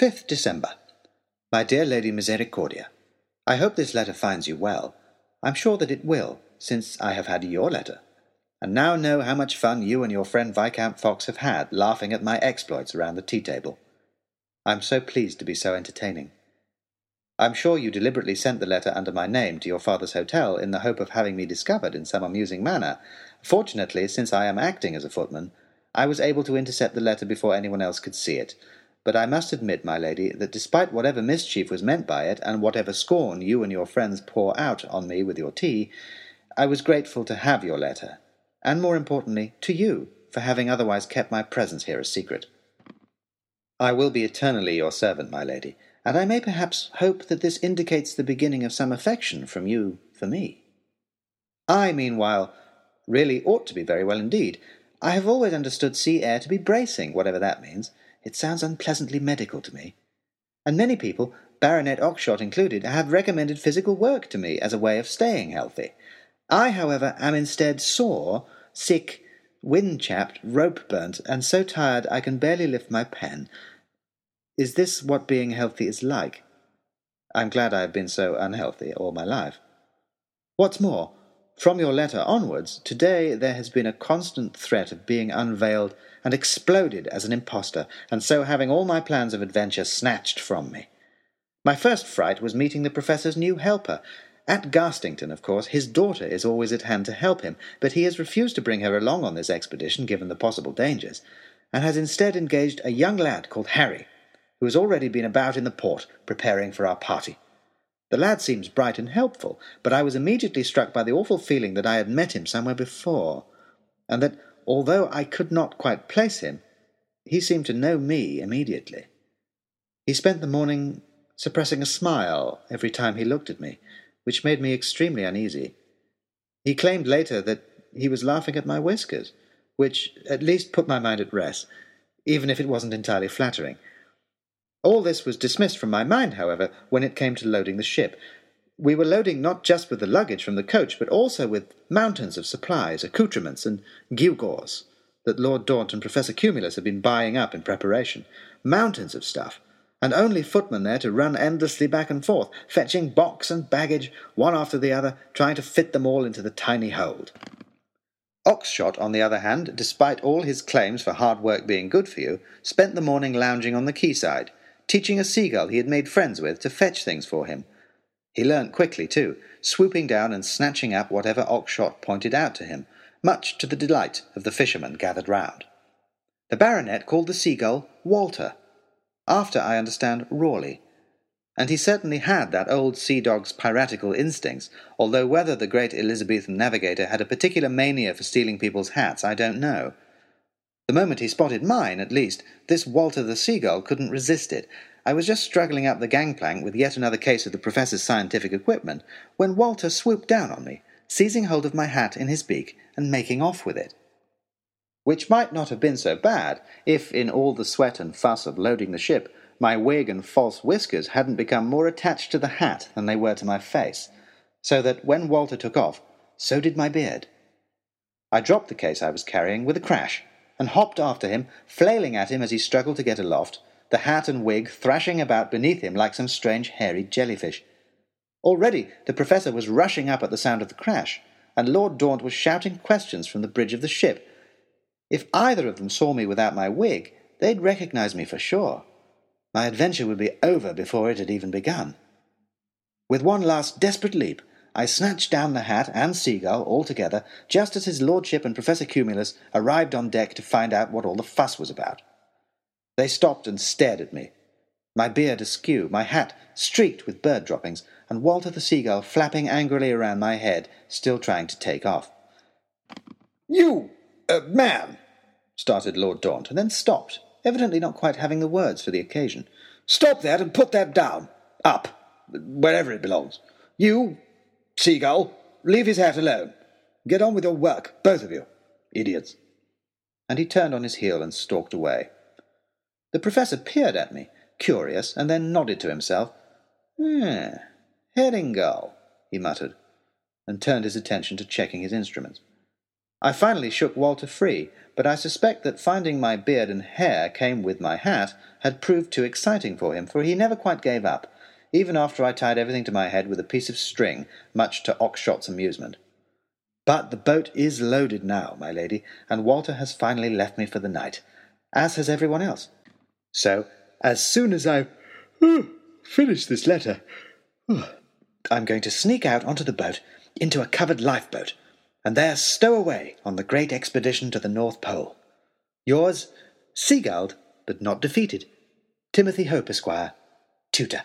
5th December. My dear Lady Misericordia, I hope this letter finds you well. I'm sure that it will, since I have had your letter, and now know how much fun you and your friend Viscount Fox have had laughing at my exploits around the tea table. I'm so pleased to be so entertaining. I'm sure you deliberately sent the letter under my name to your father's hotel in the hope of having me discovered in some amusing manner. Fortunately, since I am acting as a footman, I was able to intercept the letter before anyone else could see it. But I must admit, my lady, that despite whatever mischief was meant by it, and whatever scorn you and your friends pour out on me with your tea, I was grateful to have your letter, and more importantly, to you, for having otherwise kept my presence here a secret. I will be eternally your servant, my lady, and I may perhaps hope that this indicates the beginning of some affection from you for me. I, meanwhile, really ought to be very well indeed, I have always understood sea air to be bracing, whatever that means. It sounds unpleasantly medical to me. And many people, Baronet Oxshott included, have recommended physical work to me as a way of staying healthy. I, however, am instead sore, sick, wind chapped, rope burnt, and so tired I can barely lift my pen. Is this what being healthy is like? I'm glad I have been so unhealthy all my life. What's more, from your letter onwards, today there has been a constant threat of being unveiled and exploded as an impostor, and so having all my plans of adventure snatched from me. My first fright was meeting the Professor's new helper. At Garstington, of course, his daughter is always at hand to help him, but he has refused to bring her along on this expedition, given the possible dangers, and has instead engaged a young lad called Harry, who has already been about in the port, preparing for our party. The lad seems bright and helpful, but I was immediately struck by the awful feeling that I had met him somewhere before, and that, although I could not quite place him, he seemed to know me immediately. He spent the morning suppressing a smile every time he looked at me, which made me extremely uneasy. He claimed later that he was laughing at my whiskers, which at least put my mind at rest, even if it wasn't entirely flattering. All this was dismissed from my mind, however, when it came to loading the ship. We were loading not just with the luggage from the coach, but also with mountains of supplies, accoutrements, and gewgaws that Lord Daunt and Professor Cumulus had been buying up in preparation. Mountains of stuff, and only footmen there to run endlessly back and forth, fetching box and baggage, one after the other, trying to fit them all into the tiny hold. Oxshott, on the other hand, despite all his claims for hard work being good for you, spent the morning lounging on the quayside, teaching a seagull he had made friends with to fetch things for him. He learnt quickly, too, swooping down and snatching up whatever Oxshott pointed out to him, much to the delight of the fishermen gathered round. The baronet called the seagull Walter, after, I understand, Raleigh, and he certainly had that old sea dog's piratical instincts, although whether the great Elizabethan navigator had a particular mania for stealing people's hats, I don't know. The moment he spotted mine, at least, this Walter the Seagull couldn't resist it. I was just struggling up the gangplank with yet another case of the professor's scientific equipment when Walter swooped down on me, seizing hold of my hat in his beak and making off with it. Which might not have been so bad if, in all the sweat and fuss of loading the ship, my wig and false whiskers hadn't become more attached to the hat than they were to my face, so that when Walter took off, so did my beard. I dropped the case I was carrying with a crash and hopped after him, flailing at him as he struggled to get aloft, the hat and wig thrashing about beneath him like some strange hairy jellyfish. Already the professor was rushing up at the sound of the crash, and Lord Daunt was shouting questions from the bridge of the ship. If either of them saw me without my wig, they'd recognize me for sure. My adventure would be over before it had even begun. With one last desperate leap, I snatched down the hat and seagull altogether just as his lordship and Professor Cumulus arrived on deck to find out what all the fuss was about. They stopped and stared at me, my beard askew, my hat streaked with bird droppings, and Walter the seagull flapping angrily around my head, still trying to take off. You, uh, man, started Lord Daunt, and then stopped, evidently not quite having the words for the occasion. Stop that and put that down. Up, wherever it belongs. You, Seagull, leave his hat alone. Get on with your work, both of you. Idiots. And he turned on his heel and stalked away. The professor peered at me, curious, and then nodded to himself. Eh, herring gull, he muttered, and turned his attention to checking his instruments. I finally shook Walter free, but I suspect that finding my beard and hair came with my hat had proved too exciting for him, for he never quite gave up, even after I tied everything to my head with a piece of string, much to Oxshott's amusement. But the boat is loaded now, my lady, and Walter has finally left me for the night, as has everyone else. So, as soon as I've finished this letter, I'm going to sneak out onto the boat into a covered lifeboat, and there stow away on the great expedition to the North Pole. Yours, seagulled but not defeated, Timothy Hope, Esquire, tutor.